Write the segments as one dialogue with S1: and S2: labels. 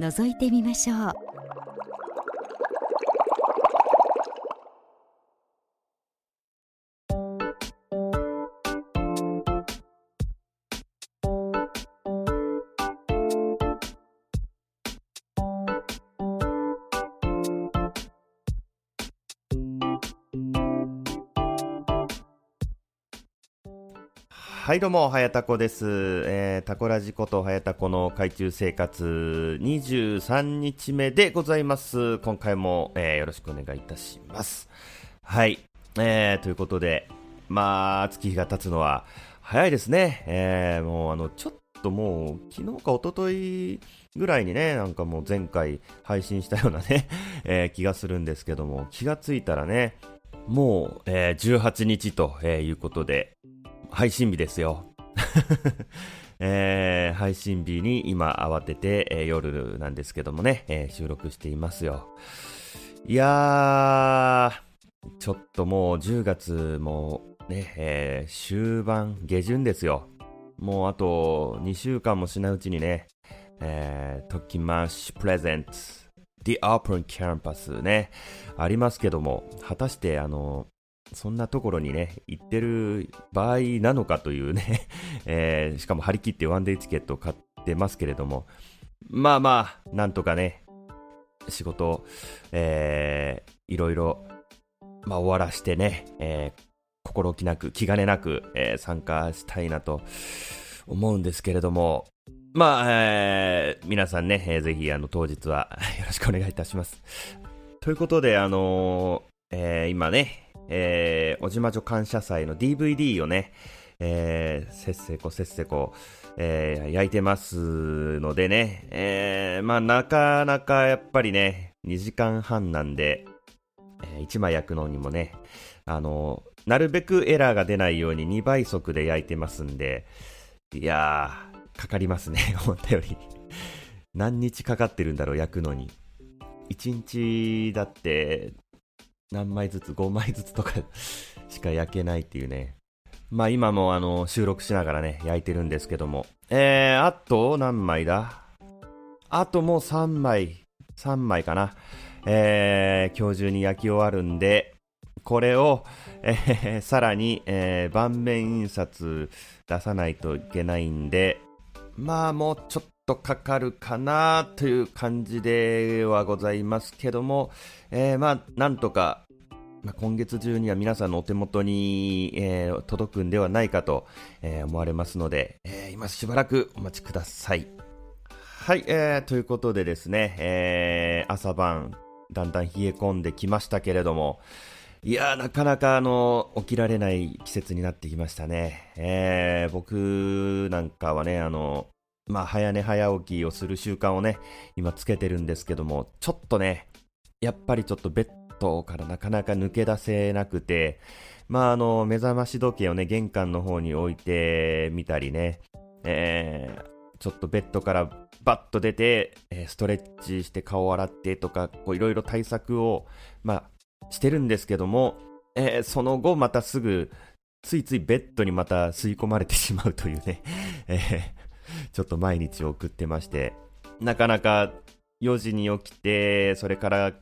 S1: 覗いてみましょう。
S2: はいどうも、はやたこです。えー、タコラジことはやたこの海中生活23日目でございます。今回も、えー、よろしくお願いいたします。はい。えー、ということで、まあ、月日が経つのは早いですね。えー、もうあの、ちょっともう、昨日か一昨日ぐらいにね、なんかもう前回配信したようなね、えー、気がするんですけども、気がついたらね、もう、えー、18日とえいうことで、配信日ですよ。えー、配信日に今慌てて、えー、夜なんですけどもね、えー、収録していますよ。いやー、ちょっともう10月もね、え終盤、下旬ですよ。もうあと2週間もしないうちにね、えー、トキマッシュプレゼンツ The Open Campus ね、ありますけども、果たしてあの、そんなところにね、行ってる場合なのかというね えー、しかも張り切ってワンデーチケットを買ってますけれども、まあまあ、なんとかね、仕事、えー、いろいろ、まあ、終わらしてね、えー、心置きなく、気兼ねなく、えー、参加したいなと思うんですけれども、まあ、えー、皆さんね、えー、ぜひあの当日は よろしくお願いいたします。ということで、あのー、えー、今ね、えー、おじまじょ感謝祭の DVD をね、えー、せっせこせっせこ、えー、焼いてますのでね、えー、まあなかなかやっぱりね、2時間半なんで、えー、1枚焼くのにもね、あのなるべくエラーが出ないように2倍速で焼いてますんで、いやー、かかりますね、思ったより。何日かかってるんだろう、焼くのに。1日だって何枚ずつ、5枚ずつとか しか焼けないっていうね。まあ今もあの収録しながらね、焼いてるんですけども。えー、あと何枚だ？あともう3枚、3枚かな。えー、今日中に焼き終わるんで、これを、えー、さらに、えー、盤面印刷出さないといけないんで、まあもうちょっとかかるかなという感じではございますけども、えー、まあ、なんとか、まあ、今月中には皆さんのお手元に、えー、届くんではないかと、えー、思われますので、え今しばらくお待ちください。はい、えー、ということでですね、えー、朝晩、だんだん冷え込んできましたけれども、いやなかなかあの、起きられない季節になってきましたね。えー、僕なんかはね、あの、まあ、早寝早起きをする習慣をね、今つけてるんですけども、ちょっとね、やっぱりちょっとベッドからなかなか抜け出せなくて、まあ、あの、目覚まし時計をね、玄関の方に置いてみたりね、えー、ちょっとベッドからバッと出て、えー、ストレッチして顔を洗ってとか、こういろいろ対策を、まあ、してるんですけども、えー、その後またすぐ、ついついベッドにまた吸い込まれてしまうというね、えーちょっと毎日送ってまして、なかなか4時に起きて、それから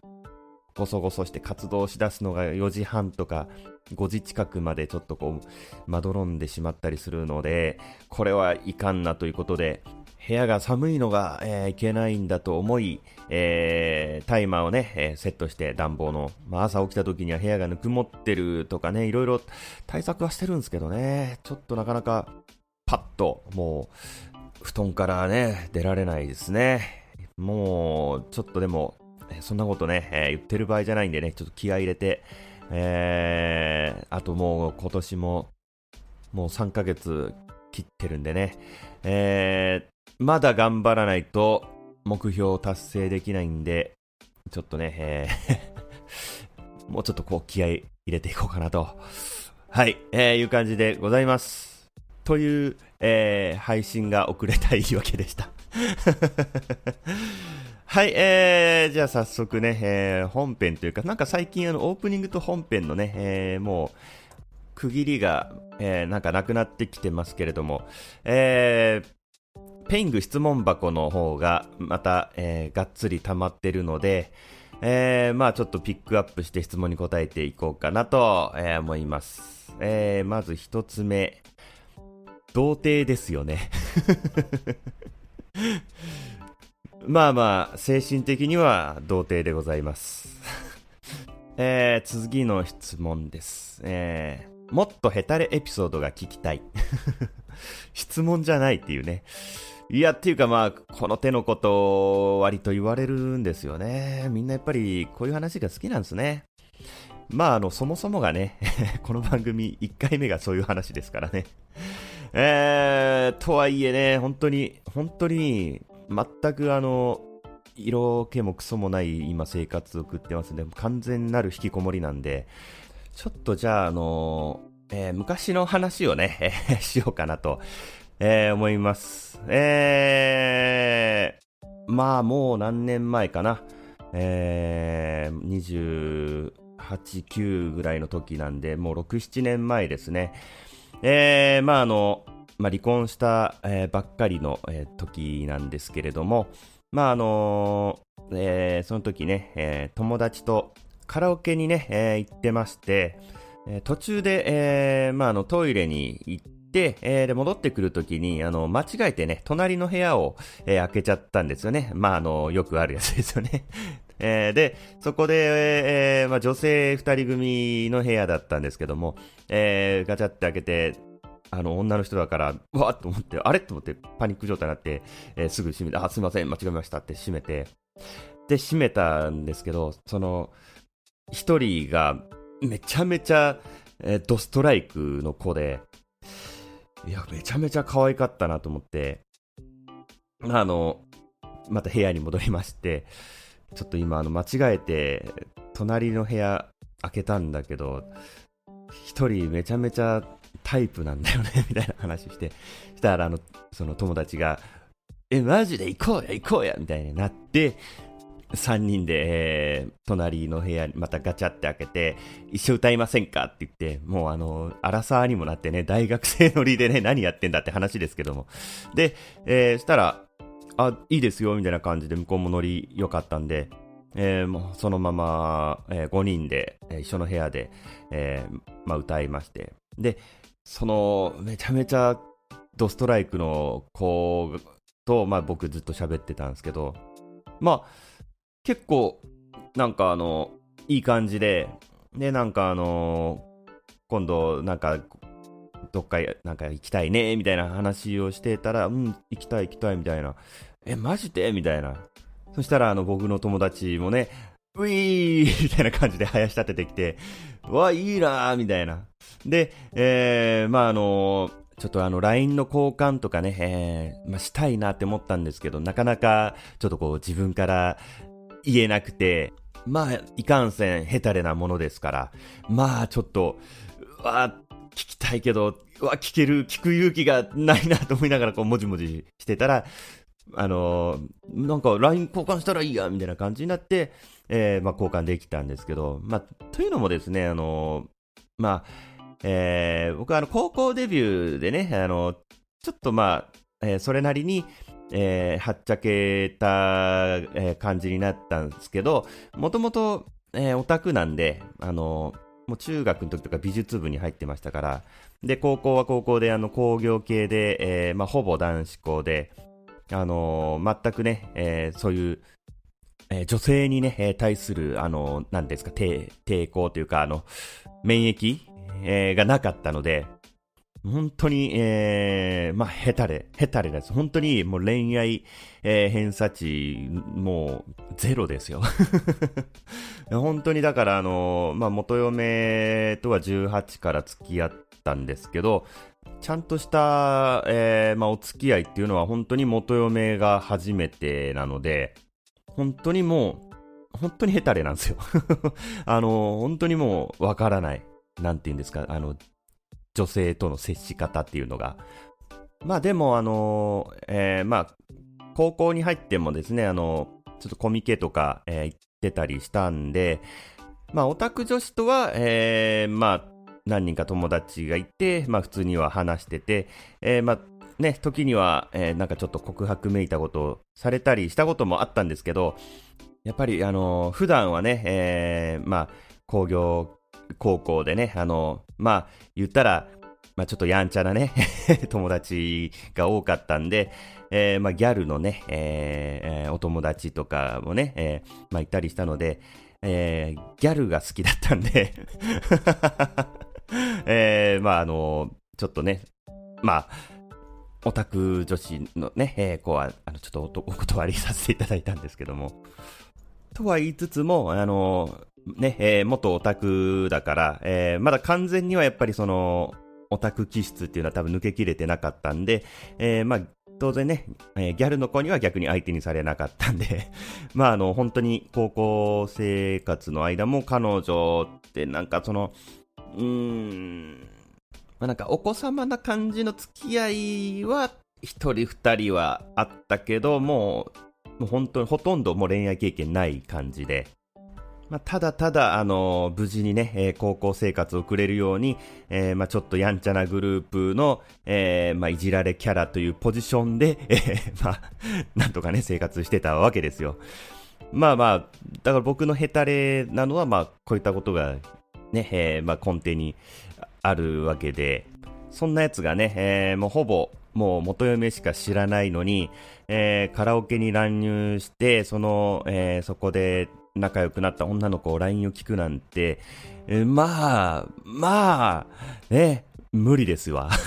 S2: ごそごそして活動しだすのが4時半とか5時近くまでちょっとこう、まどろんでしまったりするので、これはいかんなということで、部屋が寒いのが、えー、いけないんだと思い、えー、タイマーをね、えー、セットして暖房の、まあ、朝起きた時には部屋がぬくもってるとかね、いろいろ対策はしてるんですけどね、ちょっとなかなかパッともう布団からね、出られないですね。もう、ちょっとでも、そんなことね、えー、言ってる場合じゃないんでね、ちょっと気合入れて、えー、あともう今年も、もう3ヶ月切ってるんでね、えー、まだ頑張らないと、目標を達成できないんで、ちょっとね、えー もうちょっとこう気合入れていこうかなと。はい、えー、いう感じでございます。という、えー、配信が遅れた言い訳でした。はい、えー、じゃあ早速ね、えー、本編というか、なんか最近あのオープニングと本編のね、えー、もう、区切りが、えー、なんかなくなってきてますけれども、えー、ペイング質問箱の方がまた、えー、がっつり溜まってるので、えー、まあちょっとピックアップして質問に答えていこうかなと、えー、思います。えー、まず一つ目。童貞ですよね まあまあ、精神的には童貞でございます えー、次の質問です。えー、もっとヘタレエピソードが聞きたい。質問じゃないっていうね。いや、っていうかまあ、この手のこと割と言われるんですよね。みんなやっぱりこういう話が好きなんですね。まあ、あの、そもそもがね、この番組1回目がそういう話ですからね。えー、とはいえね、本当に、本当に、全くあの、色気もクソもない今生活を送ってますんで、完全なる引きこもりなんで、ちょっとじゃあ、あの、えー、昔の話をね、しようかなと。えー、思います。えー、まあもう何年前かな。えー、28、9ぐらいの時なんで、もう6、7年前ですね。えー、まああの、まあ、離婚した、えー、ばっかりの、えー、時なんですけれども、まああのー、えー、その時ね、えー、友達とカラオケにね、えー、行ってまして、えー、途中で、えーまあ、あのトイレに行って、えー、で、戻ってくるときに、あの、間違えてね、隣の部屋を、えー、開けちゃったんですよね。まあ、あの、よくあるやつですよね。えー、で、そこで、えー、まあ、女性二人組の部屋だったんですけども、えー、ガチャって開けて、あの、女の人だから、わーっと思って、あれと思ってパニック状態になって、えー、すぐ閉めて、あ、すいません、間違えましたって閉めて、で、閉めたんですけど、その、一人が、めちゃめちゃ、えー、ドストライクの子で、いや、めちゃめちゃ可愛かったなと思って、あの、また部屋に戻りまして、ちょっと今、あの、間違えて、隣の部屋開けたんだけど、一人めちゃめちゃタイプなんだよねみたいな話して、したら、あの、その友達が、え、マジで行こうや、行こうやみたいになって、3人で、えー、隣の部屋にまたガチャって開けて、一緒歌いませんか？って言って、もうあの、アラサーにもなってね、大学生乗りでね、何やってんだって話ですけども。で、えー、したら、あ、いいですよ、みたいな感じで向こうも乗り良かったんで、えー、もうそのまま、えー、5人で、えー、一緒の部屋で、えー、まあ歌いまして。で、その、めちゃめちゃドストライクの子と、まあ僕ずっと喋ってたんですけど、まあ、結構、なんかあの、いい感じで、で、なんかあの今度、なんか、どっか、なんか行きたいね、みたいな話をしてたら、うん、行きたい行きたい、みたいな。え、マジで？みたいな。そしたら、あの、僕の友達もね、ウィーみたいな感じで林立ててきて、わ、いいなーみたいな。で、えー、まああのちょっとあの LINE の交換とかね、えー、まあ、したいなって思ったんですけど、なかなかちょっとこう自分から言えなくて、まあ、いかんせん、ヘタレなものですから、まあ、ちょっと、わ聞きたいけど、わ聞ける、聞く勇気がないなと思いながら、こう、もじもじしてたら、あのー、なんか LINE 交換したらいいや、みたいな感じになって、えー、まあ、交換できたんですけど、まあ、というのもですね、あの、まあ、えー、僕はあの、高校デビューでね、あのちょっとまあ、えー、それなりに、えー、はっちゃけた、え、感じになったんですけど、もともと、えー、オタクなんで、あのもう中学の時とか美術部に入ってましたから、で、高校は高校であの工業系で、えー、まあ、ほぼ男子校で、あのー、全くね、えー、そういう、えー、女性にね、えー、対する、あのー、なんですか、抵抗というか、あの、免疫、えー、がなかったので、本当に、えー、まあ、ヘタレ、ヘタレです。本当にもう恋愛、えー、偏差値、もうゼロですよ。本当にだから、あの、まあ、元嫁とは18から付き合ったんですけど、ちゃんとした、えー、まあ、お付き合いっていうのは本当に元嫁が初めてなので、本当にもう、本当にヘタレなんですよ あの、本当にもうわからない。なんて言うんですか、あの、女性との接し方っていうのが。まあでも、あの、えー、まあ、高校に入ってもですね、あの、ちょっとコミケとか、えー、行ってたりしたんで、まあ、オタク女子とは、えー、まあ、何人か友達がいて、まあ、普通には話してて、えー、まあ、ね、時には、えー、なんかちょっと告白めいたことをされたりしたこともあったんですけど、やっぱり、あのー、普段はね、えー、まあ、工業高校でね、あのー、まあ、言ったら、まあ、ちょっとやんちゃなね 友達が多かったんで、えー、まあ、ギャルのね、えー、お友達とかもね、えー、まあ、いたりしたので、えー、ギャルが好きだったんで えー、まあ、あのちょっとね、まあ、オタク女子のね、えー、子は、あの、ちょっとお断りさせていただいたんですけども。とは言いつつも、あのね、えー、元オタクだから、えー、まだ完全にはやっぱりその、オタク気質っていうのは多分抜けきれてなかったんで、えー、まあ、当然ね、えー、ギャルの子には逆に相手にされなかったんで まああの、本当に高校生活の間も彼女ってなんかその、うーん、まあなんかお子様な感じの付き合いは、一人二人はあったけど、もう、もう本当にほとんどもう恋愛経験ない感じで、まあ、ただただ、あの、無事にね、えー、高校生活を送れるように、えー、まあ、ちょっとやんちゃなグループの、えまあ、いじられキャラというポジションで、えまあ、なんとかね、生活してたわけですよ。まあまあ、だから僕のヘタレなのは、まあ、こういったことが、ね、えまあ、根底にあるわけで、そんなやつがね、えもうほぼ、もう元嫁しか知らないのに、えカラオケに乱入して、その、えそこで仲良くなった女の子を LINE を聞くなんて、えまあ、まあ、ね、無理ですわ。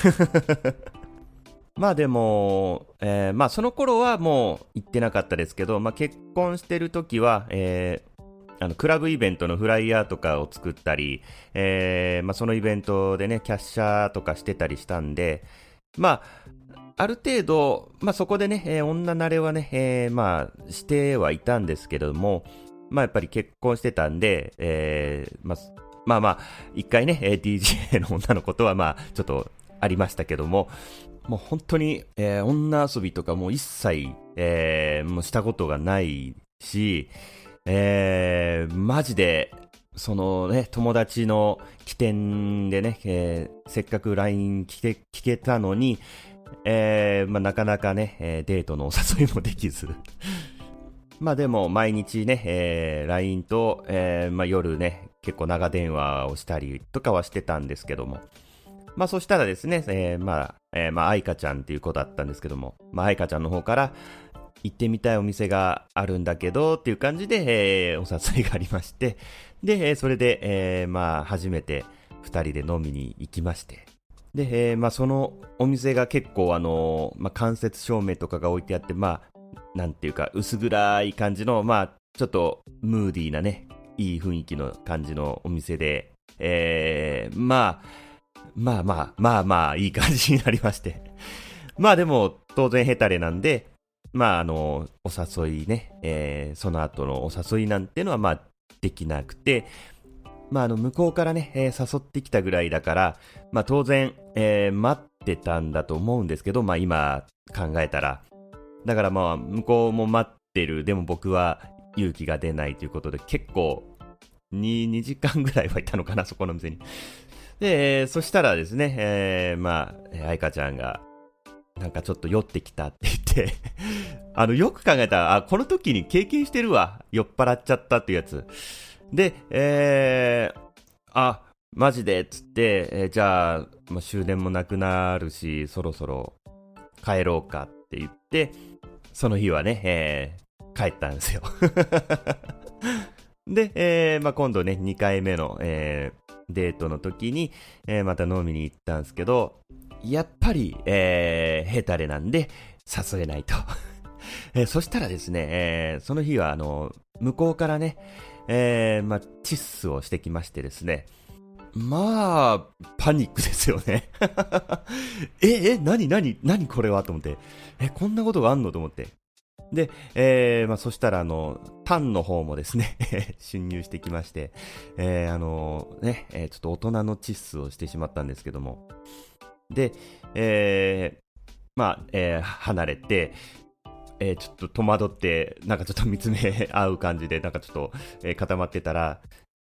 S2: まあでも、えー、まあその頃はもう行ってなかったですけど、まあ結婚してる時は、え、あの、クラブイベントのフライヤーとかを作ったり、えー、まあそのイベントでね、キャッシャーとかしてたりしたんで、まあ、ある程度、まあそこでね、えー、女慣れはね、えー、まあしてはいたんですけども、まあやっぱり結婚してたんで、えー、まあ、まあまあ、一回ね、DJ の女の子とはまあ、ちょっとありましたけども、もう本当に、えー、女遊びとかも一切、えー、もうしたことがないし、えー、マジで、そのね、友達の起点でね、えー、せっかく LINE 聞け聞けたのに、えーまあ、なかなかね、えー、デートのお誘いもできず まあでも毎日ね、えー、LINE と、えー、まあ夜ね、結構長電話をしたりとかはしてたんですけども。まあそしたらですね、えー、まあ、えー、まあ愛花ちゃんっていう子だったんですけども、まあ愛花ちゃんの方から、行ってみたいお店があるんだけどっていう感じで、えー、お誘いがありまして、で、それで、えー、まあ初めて二人で飲みに行きまして、で、えー、まあそのお店が結構あのまあ間接照明とかが置いてあって、まあなんていうか、薄暗い感じの、まあ、ちょっとムーディーなね、いい雰囲気の感じのお店で、えー、まあ、まあまあ、まあまあ、いい感じになりまして。まあでも、当然ヘタレなんで、まああの、お誘いね、えー、その後のお誘いなんてのは、まあ、できなくて、まああの、向こうからね、えー、誘ってきたぐらいだから、まあ当然、えー、待ってたんだと思うんですけど、まあ今考えたら、だからまあ、向こうも待ってる、でも僕は勇気が出ないということで、結構2、2時間ぐらいはいたのかな、そこの店に。で、そしたらですね、えー、まあ、愛花ちゃんが、なんかちょっと酔ってきたって言って あの、よく考えたら、あ、この時に経験してるわ。酔っ払っちゃったっていうやつ。で、えー、あ、マジでっつって、えー、じゃあ、まあ、終電もなくなるし、そろそろ帰ろうかって言って、その日はね、えー、帰ったんですよ で、えー、まあ、今度ね、2回目の、えー、デートの時に、えー、また飲みに行ったんですけど、やっぱり、えー、ヘタレなんで、誘えないと えー、そしたらですね、えー、その日は、あの、向こうからね、えー、まあ、チッスをしてきましてですね、まあ、パニックですよね。え、え、なになになにこれは？と思って。え、こんなことがあんの？と思って。で、えー、まあ、そしたら、あの、タンの方もですね 侵入してきまして、えー、あの、ね、えー、ちょっと大人のチッスをしてしまったんですけども。で、えー、まあ、えー、離れて、えー、ちょっと戸惑って、なんかちょっと見つめ合う感じで、なんかちょっと、えー、固まってたら、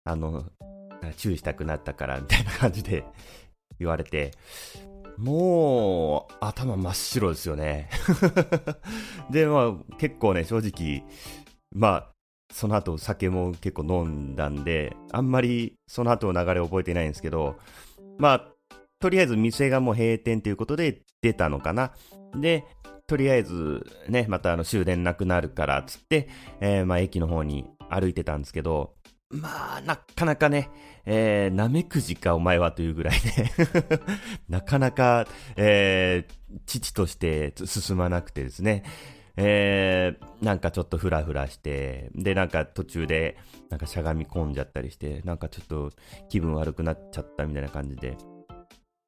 S2: あの、注意したくなったから、みたいな感じで言われて、もう、頭真っ白ですよね。で、まあ、結構ね、正直、まあ、その後酒も結構飲んだんで、あんまりその後の流れ覚えてないんですけど、まあ、とりあえず店がもう閉店ということで出たのかな。で、とりあえずね、またあの終電なくなるからつって、えー、まあ駅の方に歩いてたんですけど、まあ、なかなかね、えー、なめくじかお前はというぐらいね なかなか、えー、父として進まなくてですね、えー、なんかちょっとフラフラして、で、なんか途中で、なんかしゃがみ込んじゃったりして、なんかちょっと気分悪くなっちゃったみたいな感じで、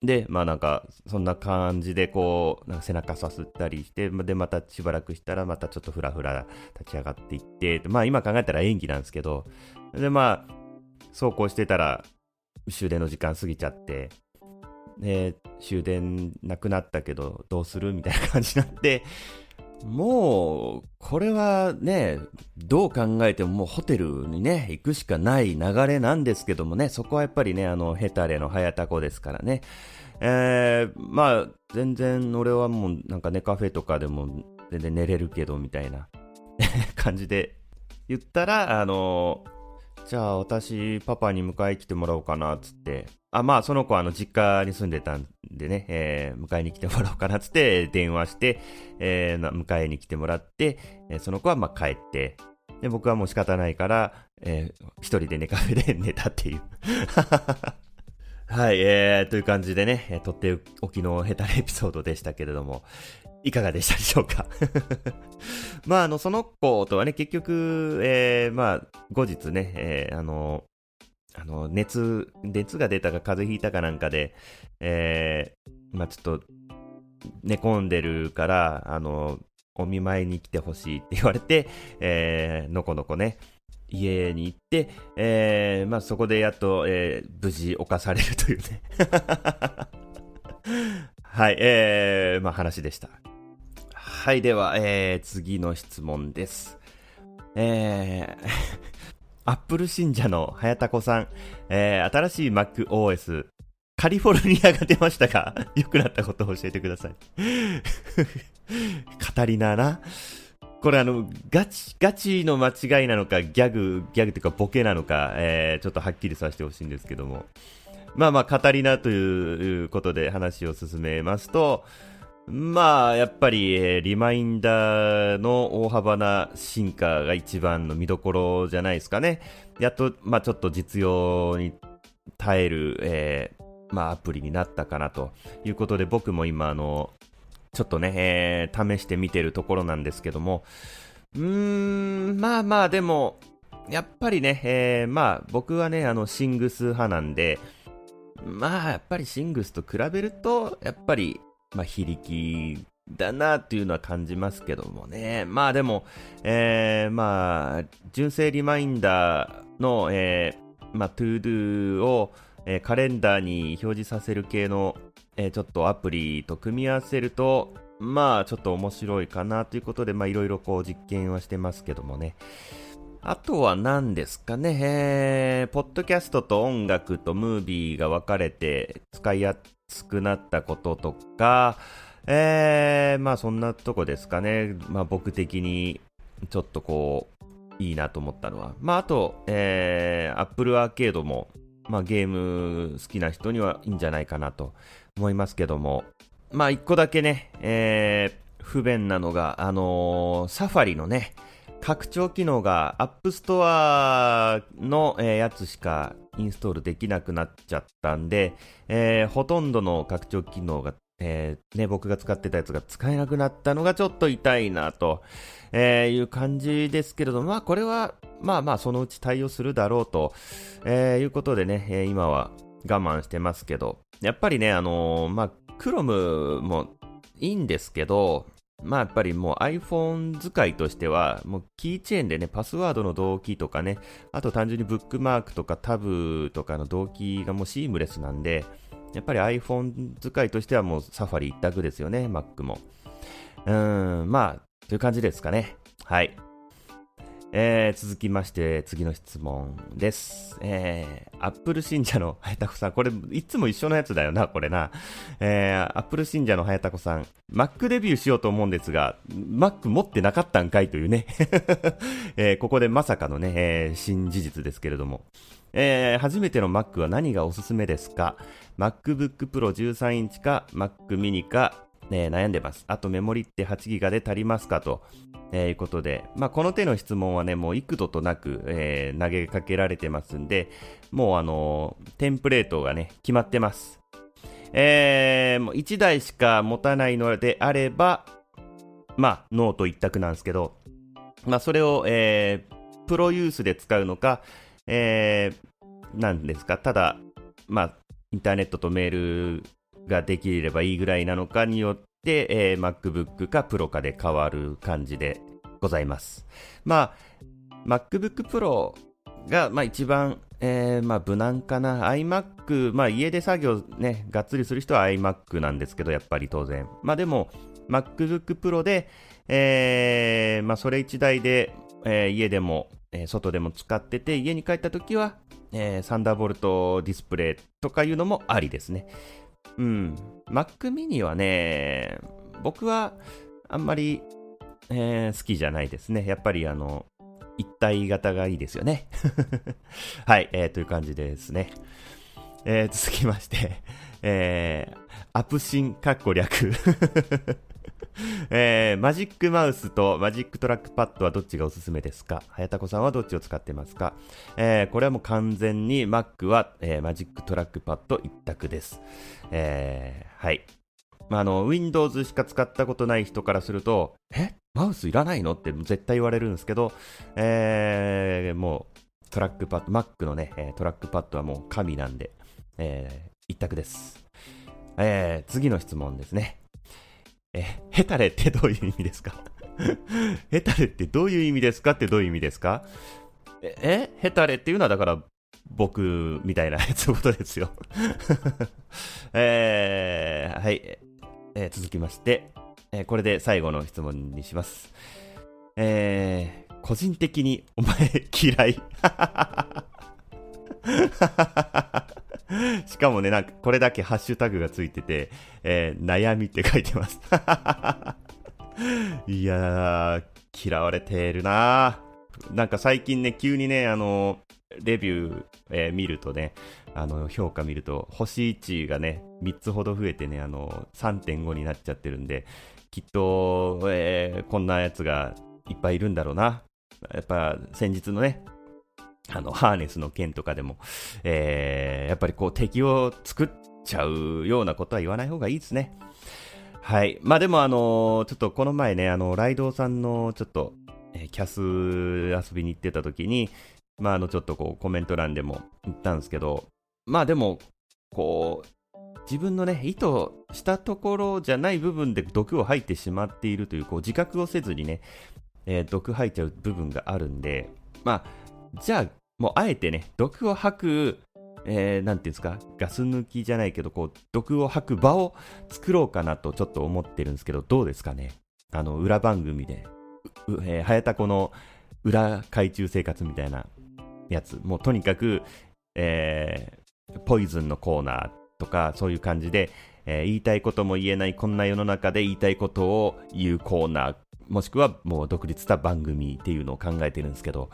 S2: で、まあなんか、そんな感じでこう、なんか背中さすったりして、で、またしばらくしたら、またちょっとふらふら立ち上がっていって、まあ今考えたら演技なんですけど、で、まあ、そうこうしてたら、終電の時間過ぎちゃって、で、終電なくなったけど、どうするみたいな感じになって、もう、これはね、どう考えてももうホテルにね、行くしかない流れなんですけどもね、そこはやっぱりね、あの、ヘタレの早田子ですからね。えー、まあ、全然俺はもうなんかね、カフェとかでも全然寝れるけど、みたいな 感じで言ったら、あのじゃあ私、パパに迎え来てもらおうかな、つって。あ、まあ、その子、あの、実家に住んでたんでね、えー、迎えに来てもらおうかな、つって、電話して、えー、迎えに来てもらって、えー、その子は、まあ、帰って、で、僕はもう仕方ないから、えー、一人でね、カフェで寝たっていう。はい、えー、という感じでね、とっておきのヘタレエピソードでしたけれども、いかがでしたでしょうか？まあ、あの、その子とはね、結局、えー、まあ、後日ね、えー、あの、あの、熱、熱が出たか風邪ひいたかなんかで、えー、まあちょっと、寝込んでるから、あの、お見舞いに来てほしいって言われて、えー、のこのこね、家に行って、えー、まあそこでやっと、えー、無事犯されるというね はい、えー、まあ話でした。はい、では、えー、次の質問です。えー、アップル信者の早田子さん、えー、新しい MacOS、カリフォルニアが出ましたが、良くなったことを教えてください。カタリナな。これあの、ガチ、ガチの間違いなのか、ギャグ、ギャグというかボケなのか、えー、ちょっとはっきりさせてほしいんですけども。まあまあ、カタリナということで話を進めますと、まあ、やっぱり、リマインダーの大幅な進化が一番の見どころじゃないですかね。やっと、まあちょっと実用に耐える、えー、まあアプリになったかなということで、僕も今、あの、ちょっとね、えー、試してみてるところなんですけども、うーん、まあまあでも、やっぱりね、えー、まあ僕はね、あの、シングス派なんで、まあやっぱりシングスと比べると、やっぱりまあ、非力だなっていうのは感じますけどもね。まあでも、えー、まあ、純正リマインダーの、えー、まあ、 ToDo を、えー、カレンダーに表示させる系の、えー、ちょっとアプリと組み合わせると、まあ、ちょっと面白いかなということで、まあ、いろいろこう実験はしてますけどもね。あとは何ですかね、えー、ポッドキャストと音楽とムービーが分かれて使いやすくなったこととか、えー、まあそんなとこですかね。まあ僕的にちょっとこう、いいなと思ったのは。まああと、えー、Apple Arcade も、まあゲーム好きな人にはいいんじゃないかなと思いますけども、まあ一個だけね、えー、不便なのが、あのー、サファリのね、拡張機能が App Store の、えー、やつしかインストールできなくなっちゃったんで、えー、ほとんどの拡張機能が、えー、ね、僕が使ってたやつが使えなくなったのがちょっと痛いなと、えいう感じですけれども、まあこれは、まあまあそのうち対応するだろうと、えいうことでね、え今は我慢してますけど、やっぱりね、あの、まあ、Chrome もいいんですけど、まあやっぱりもう iPhone 使いとしては、もうキーチェーンでね、パスワードの同期とかね、あと単純にブックマークとかタブとかの同期がもうシームレスなんで、やっぱり iPhone 使いとしてはもうサファリ一択ですよね、Mac も。うーん、まあ、という感じですかね。はい。えー、続きまして、次の質問です。えー、アップル信者のはやたこさん、これ、いつも一緒のやつだよな、これな。えー、アップル信者のはやたこさん、Mac デビューしようと思うんですが、Mac 持ってなかったんかいというね。えー、ここでまさかのね、えー、新事実ですけれども。えー、初めての Mac は何がおすすめですか ?MacBook Pro 13インチか Mac mini か、ね、悩んでます。あとメモリって8ギガで足りますかと。えー、いうことで、まあ、この手の質問はね、もう幾度となく、えー、投げかけられてますんで、もうあの、テンプレートがね、決まってます。えー、もう1台しか持たないのであれば、まあ、ノート一択なんですけど、まあ、それを、えー、プロユースで使うのか、えー、なんですか、ただ、まあ、インターネットとメールができればいいぐらいなのかによって、えー、MacBook か Pro かで変わる感じでございます。まあ、MacBook Pro が、まあ、一番、えー、まあ、無難かな。iMac、まあ、家で作業ね、がっつりする人は iMac なんですけど、やっぱり当然。まあ、でも、MacBook Pro で、えー、まあ、それ1台で、えー、家でも、えー、外でも使ってて、家に帰った時は、えー、サンダーボルトディスプレイとかいうのもありですね。うん。Mac mini はね、僕はあんまり、えー、好きじゃないですね。やっぱりあの、一体型がいいですよね。はい、えー、という感じですね。えー、続きまして、えー、アプシン、かっこ略。えー、 Magic Mouse と Magic Trackpad はどっちがおすすめですか？はやたこさんはどっちを使ってますか、えー、これはもう完全に Mac は、えー、 Magic Trackpad 一択です。えー、はい。まあ、あの、Windows しか使ったことない人からすると、え？マウスいらないの？って絶対言われるんですけど、えー、もう、トラックパッド、Mac のね、トラックパッドはもう神なんで、えー、一択です。えー、次の質問ですね。え、ヘタレってどういう意味ですか？ヘタレってどういう意味ですかってどういう意味ですか？え、え？ヘタレっていうのはだから僕みたいなやつのことですよ。えー、はい、えー、続きまして、えー、これで最後の質問にします。えー、個人的にお前嫌い。しかもね、なんかこれだけハッシュタグがついてて、えー、悩みって書いてます。いやー、嫌われてるななんか最近ね、急にね、あのレビュー、えー、見るとね、あの、評価見ると、星1がね、3つほど増えてね、あの、3.5になっちゃってるんで、きっと、えー、こんなやつがいっぱいいるんだろうな。やっぱ、先日のね、あの、ハーネスの件とかでも、えー、やっぱりこう敵を作っちゃうようなことは言わない方がいいですね。はい。まあでもあのちょっとこの前ね、あの、ライドウさんのちょっと、えー、キャス遊びに行ってた時に、まああの、ちょっとこうコメント欄でも言ったんですけど、まあでも、こう、自分のね、意図したところじゃない部分で毒を吐いてしまっているという、こう自覚をせずにね、えー、毒吐いちゃう部分があるんで、まあ、じゃあ、もうあえてね、毒を吐く、えー、なんていうんですか、ガス抜きじゃないけど、こう、毒を吐く場を作ろうかなとちょっと思ってるんですけど、どうですかね。あの、裏番組で、えー、はやたこの裏海中生活みたいなやつ、もうとにかく、えー、ポイズンのコーナーとか、そういう感じで、えー、言いたいことも言えないこんな世の中で言いたいことを言うコーナー、もしくはもう独立した番組っていうのを考えてるんですけど、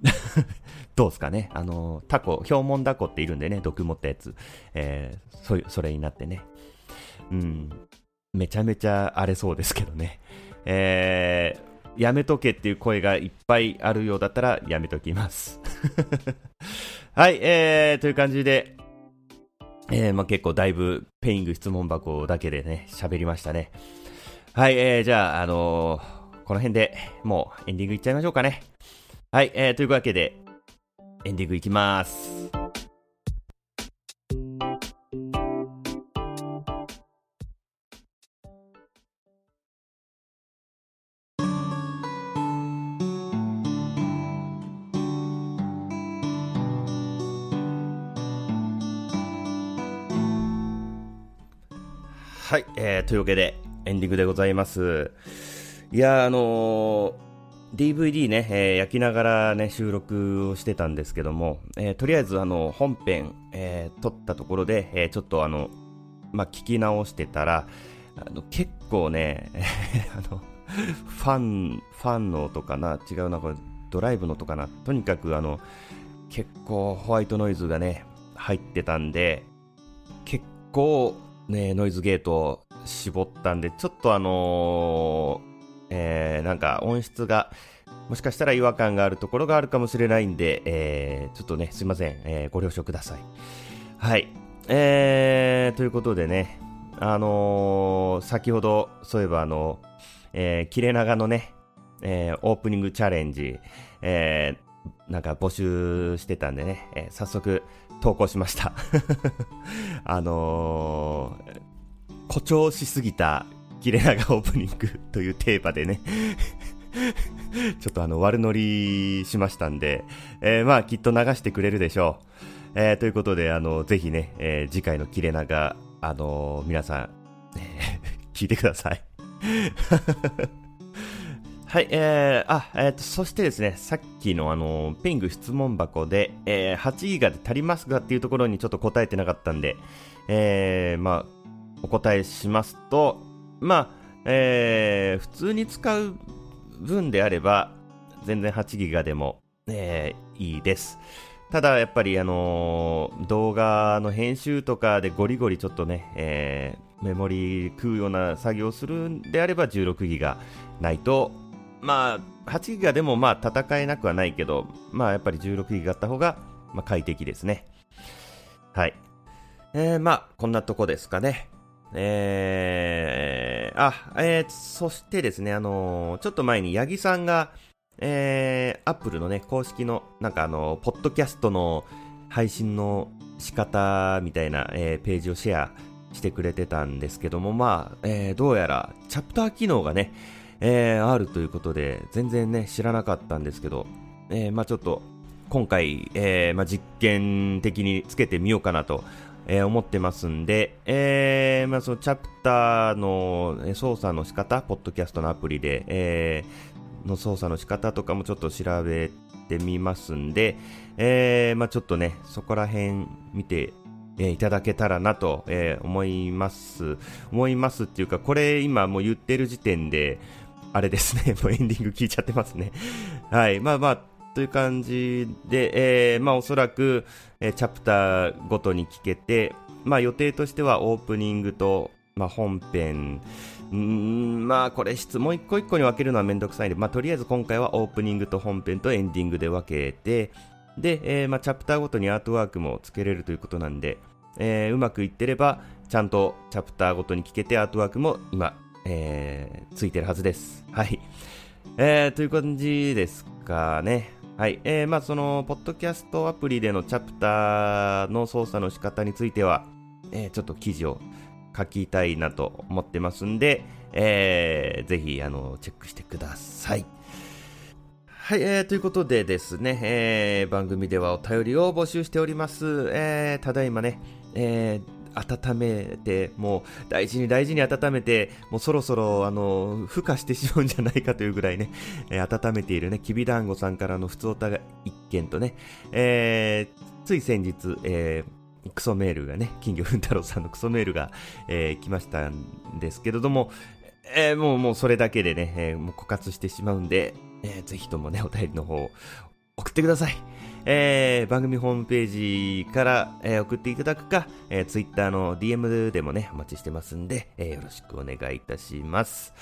S2: どうですかね？あの、タコ、ヒョウモンダコっているんでね、毒持ったやつ。えー、そ、それになってね。うん。めちゃめちゃ荒れそうですけどね。えー、やめとけっていう声がいっぱいあるようだったらやめときます。はい、えー、という感じで、えー、まあ、結構だいぶペイング質問箱だけでね、喋りましたね。はい、えー、じゃあ、あのー、この辺でもうエンディングいっちゃいましょうかね。はい、えー、というわけで、エンディングいきます。はい、えー、というわけでエンディングでございます。いやあの DVD ね、えー、焼きながらね、収録をしてたんですけども、えー、とりあえずあの、本編、えー、撮ったところで、え、ちょっとあの、まあ、聞き直してたら、あの結構ね、あの、ファン、ファンの音かな違うな、これ、ドライブの音かな。とにかくあの、結構ホワイトノイズがね、入ってたんで、結構ね、ノイズゲートを絞ったんで、ちょっとあのー、えー、なんか音質が、もしかしたら違和感があるところがあるかもしれないんで、えー、ちょっとね、すいません、えー、ご了承ください。はい。えー、ということでね、あのー、先ほど、そういえばあの、えー、切れ長のね、えー、オープニングチャレンジ、えー、なんか募集してたんでね、えー、早速投稿しました。あのー、誇張しすぎた切れ長オープニングというテーマでね ちょっとあの悪乗りしましたんで、えー、まあきっと流してくれるでしょう。えー、ということで、あの、ぜひね、えー、次回の切れ長、あのー、皆さん、え 聞いてください。はい、えー、あ、えっ、ー、と、そしてですね、さっきのあの、ピング質問箱で、えー、8ギガで足りますかっていうところにちょっと答えてなかったんで、えー、まあ、お答えしますと、まあ、えー、普通に使う分であれば、全然8ギガでも、えー、いいです。ただ、やっぱり、あのー、動画の編集とかでゴリゴリちょっとね、えー、メモリ食うような作業をするんであれば16ギガないとまあ、8ギガでもまあ戦えなくはないけど、まあやっぱり16ギガあった方が、まあ、快適ですね。はい。えー、まあ、こんなとこですかね。えー、あ、えー、そしてですね、あのー、ちょっと前に八木さんが、えー、アップルのね、公式の、なんかあの、ポッドキャストの配信の仕方みたいな、えー、ページをシェアしてくれてたんですけども、まあ、えー、どうやら、チャプター機能がね、えー、あるということで、全然ね、知らなかったんですけど、えー、まあちょっと、今回、えー、まあ実験的につけてみようかなと、えー、思ってますんで、えー、まあそのチャプターの操作の仕方、ポッドキャストのアプリで、えー、の操作の仕方とかもちょっと調べてみますんで、えー、まあちょっとね、そこら辺見てえー、いただけたらなと、えー、思います。思いますっていうか、これ今もう言ってる時点で、あれですね、もうエンディング聞いちゃってますね。はい。まあまあ、という感じで、えー、まあおそらく、えー、チャプターごとに聞けて、まあ予定としてはオープニングと、まあ本編、んまあこれ質問一個一個に分けるのはめんどくさいんで、まあとりあえず今回はオープニングと本編とエンディングで分けて、で、えー、まあチャプターごとにアートワークもつけれるということなんで、えー、うまくいってれば、ちゃんとチャプターごとに聞けてアートワークも今えー、ついてるはずです。はい。えー、という感じですかね。はい。えー、まあ、その、ポッドキャストアプリでのチャプターの操作の仕方については、えー、ちょっと記事を書きたいなと思ってますんで、えー、ぜひ、あの、チェックしてください。はい、えー、ということでですね、えー、番組ではお便りを募集しております。えー、ただいまね、えー、温めて、もう大事に大事に温めて、もうそろそろ、あの、孵化してしまうんじゃないかというぐらいね、えー、温めているね、きびだんごさんからの普通おたが一件とね、えー、つい先日、えー、クソメールがね、金魚ふん太郎さんのクソメールが、えー、来ましたんですけれども、えー、もう、もうそれだけでね、えー、もう枯渇してしまうんで、えー、ぜひともね、お便りの方、送ってください。えー、番組ホームページから、えー、送っていただくか、えー、Twitter の DM でもね、お待ちしてますんで、えー、よろしくお願いいたします。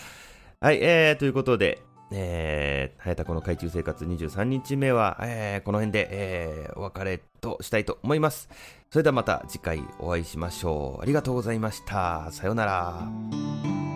S2: はい、えー、ということで、えー、はやたこの海中生活23日目は、えー、この辺で、えー、お別れとしたいと思います。それではまた次回お会いしましょう。ありがとうございました。さようなら。